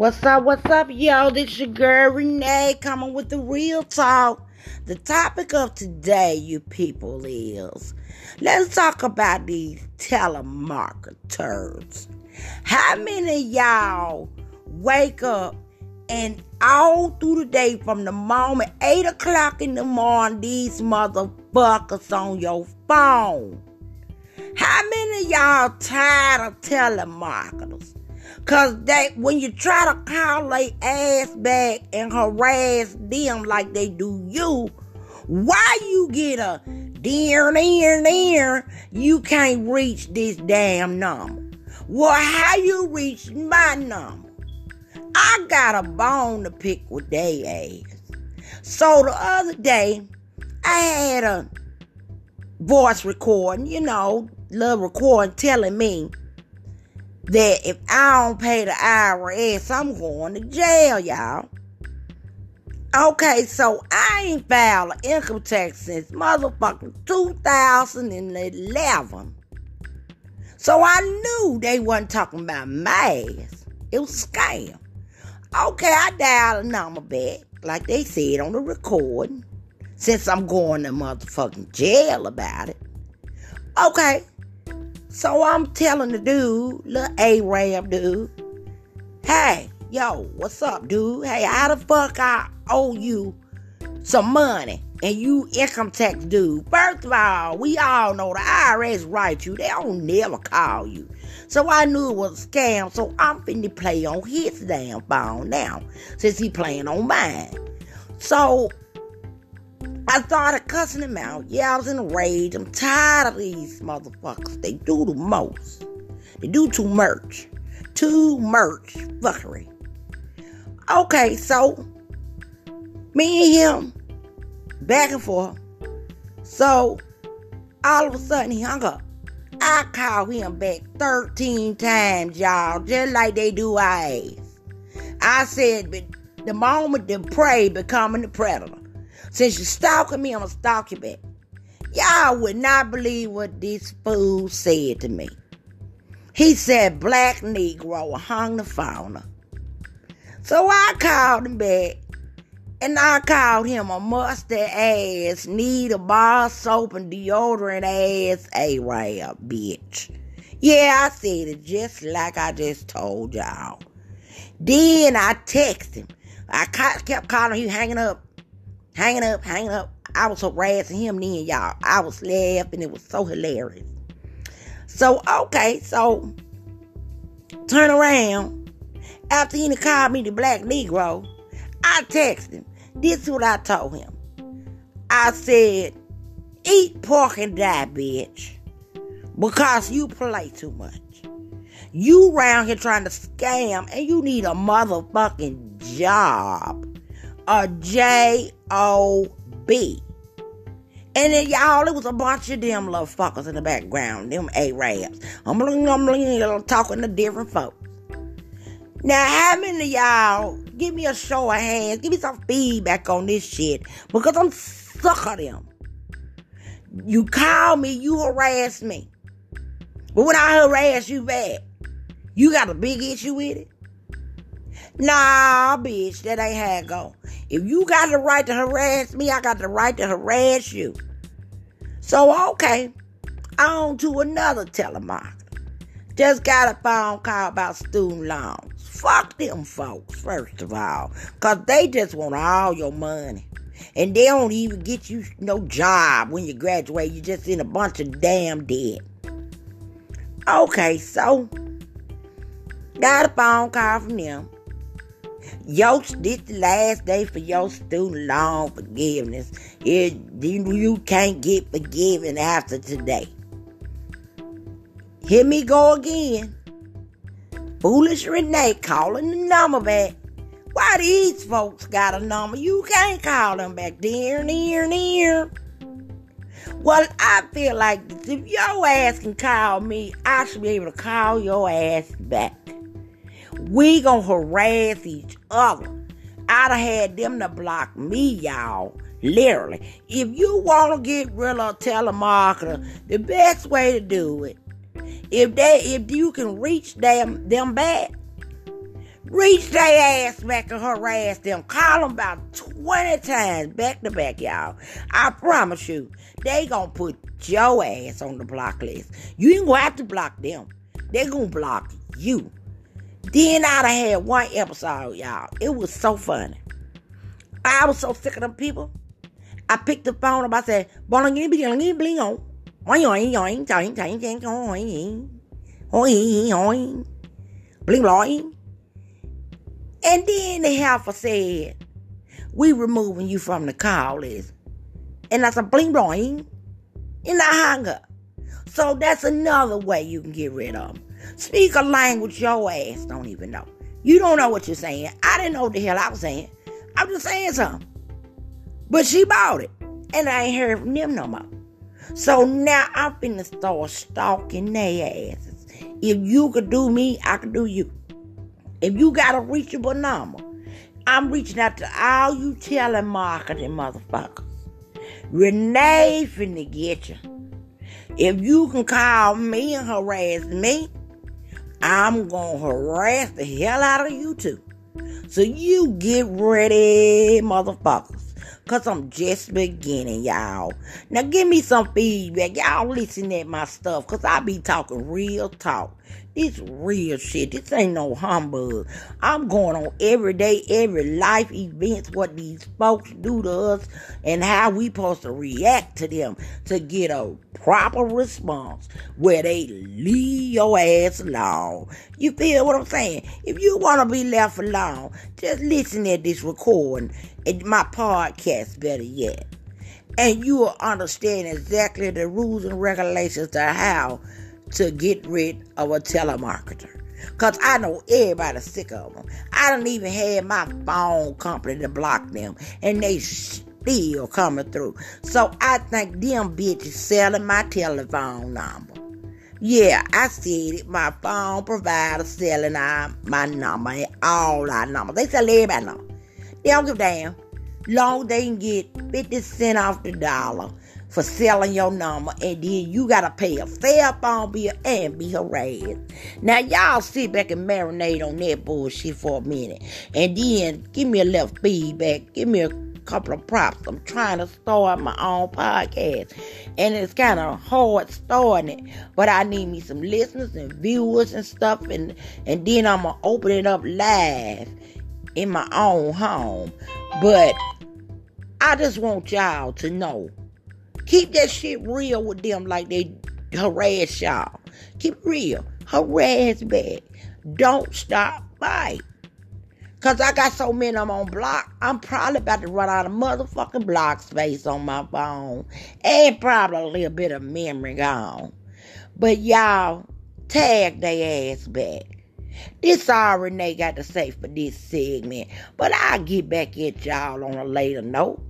What's up? What's up, y'all? This your girl Renee coming with the real talk. The topic of today, you people, is let's talk about these telemarketers. How many y'all wake up and all through the day from the moment 8 o'clock in the morning, these motherfuckers on your phone? How many y'all tired of telemarketers? Cause they when you try to call their ass back and harass them like they do you, why you get a dear near near you can't reach this damn number? Well, how you reach my number? I got a bone to pick with they ass. So the other day, I had a voice recording, you know, little recording telling me that if I don't pay the IRS, I'm going to jail, y'all. Okay, so I ain't filed an income tax since motherfucking 2011. So I knew they wasn't talking about my ass. It was a scam. Okay, I dialed a number back, like they said on the recording, since I'm going to motherfucking jail about it. Okay, so I'm telling the dude, little A-Rab dude, hey, yo, what's up, dude? Hey, how the fuck I owe you some money? And you income tax dude. First of all, we all know the IRS write you. They don't never call you. So I knew it was a scam. So I'm finna play on his damn phone now. Since he playing on mine. So I started cussing him out. Yeah, I was in a rage. I'm tired of these motherfuckers. They do the most. They do too much. Too much fuckery. Okay, so me and him back and forth. So all of a sudden he hung up. I called him back 13 times, y'all, just like they do ass. I said, but the moment the prey becoming the predator. Since you're stalking me, I'm gonna stalk you back. Y'all would not believe what this fool said to me. He said black Negro hung the phone. So I called him back and I called him a mustard ass, need a bar soap and deodorant ass A-Rab bitch. Yeah, I said it just like I just told y'all. Then I texted him. I kept calling, him, he hanging up hanging up, hanging up. I was harassing him then, y'all. I was laughing. It was so hilarious. So, okay, so turn around. After he called me the black Negro, I texted him. This is what I told him. I said, eat pork and die, bitch. Because you play too much. You around here trying to scam and you need a motherfucking job a J O B. And then y'all, it was a bunch of them little fuckers in the background, them A-Rabs. I'm talking to different folks. Now, how many y'all give me a show of hands, give me some feedback on this shit because I'm sick of them. You call me, you harass me. But when I harass you back, you got a big issue with it? Nah, bitch, that ain't how it go. If you got the right to harass me, I got the right to harass you. So, okay, on to another telemarketer. Just got a phone call about student loans. Fuck them folks, first of all, because they just want all your money. And they don't even get you no job when you graduate. You just in a bunch of damn debt. Okay, so got a phone call from them. Yo, this the last day for your student loan forgiveness. It, you, you can't get forgiven after today. Hear me go again. Foolish Renee calling the number back. Why these folks got a number? You can't call them back. Near, near, near. Well, I feel like if your ass can call me, I should be able to call your ass back. We gonna harass each other. I'd have had them to block me, y'all. Literally. If you want to get rid of a telemarketer, the best way to do it, if they if you can reach them them back, Reach their ass back and harass them. Call them about 20 times back to back, y'all. I promise you, they gonna put your ass on the block list. You ain't gonna have to block them. They gonna block you. Then I'd have had one episode, y'all. It was so funny. I was so sick of them people. I picked the phone up. I said, "Bling bling bling bling on, oing oing oing oing oing oing oing bling bling." And then the heifer said, "We removing you from the call list." And I said, "Bling bling," and I hung up. So that's another way you can get rid of them. Speak a language your ass don't even know. You don't know what you're saying. I didn't know what the hell I was saying. I'm just saying something. But she bought it. And I ain't heard from them no more. So now I'm finna start stalking their asses. If you could do me, I could do you. If you got a reachable number, I'm reaching out to all you telemarketing motherfuckers. Renee finna get you. If you can call me and harass me, I'm gonna harass the hell out of you too. So you get ready, motherfuckers. Cause I'm just beginning, y'all. Now give me some feedback. Y'all listen at my stuff. Cause I be talking real talk. This real shit. This ain't no humbug. I'm going on every day, every life events, what these folks do to us, and how we supposed to react to them to get a proper response where they leave your ass alone. You feel what I'm saying? If you want to be left alone, just listen at this recording and my podcast, better yet. And you will understand exactly the rules and regulations to how to get rid of a telemarketer. Cause I know everybody's sick of them. I don't even have my phone company to block them, and they still coming through. So I think them bitches selling my telephone number. Yeah, I said it. My phone provider selling my number and all our numbers. They sell everybody number. They don't give a damn. Long they can get 50 cents off the dollar for selling your number, and then you gotta pay a fair phone bill and be harassed. Now y'all sit back and marinate on that bullshit for a minute, and then give me a little feedback. Give me a couple of props. I'm trying to start my own podcast, and it's kind of hard starting it, but I need me some listeners and viewers and stuff, and and then I'm gonna open it up live in my own home. But I just want y'all to know Keep that shit real with them like they harass y'all. Keep real. Harass back. Don't stop fight. Cause I got so many them on block, I'm probably about to run out of motherfucking block space on my phone. And probably a little bit of memory gone. But y'all, tag they ass back. This all Renee got to say for this segment. But I'll get back at y'all on a later note.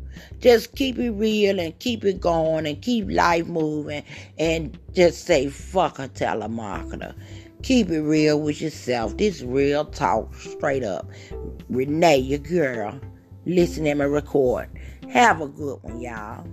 Just keep it real and keep it going and keep life moving and just say fuck a telemarketer. Keep it real with yourself. This real talk straight up. Renee, your girl. Listen to me record. Have a good one, y'all.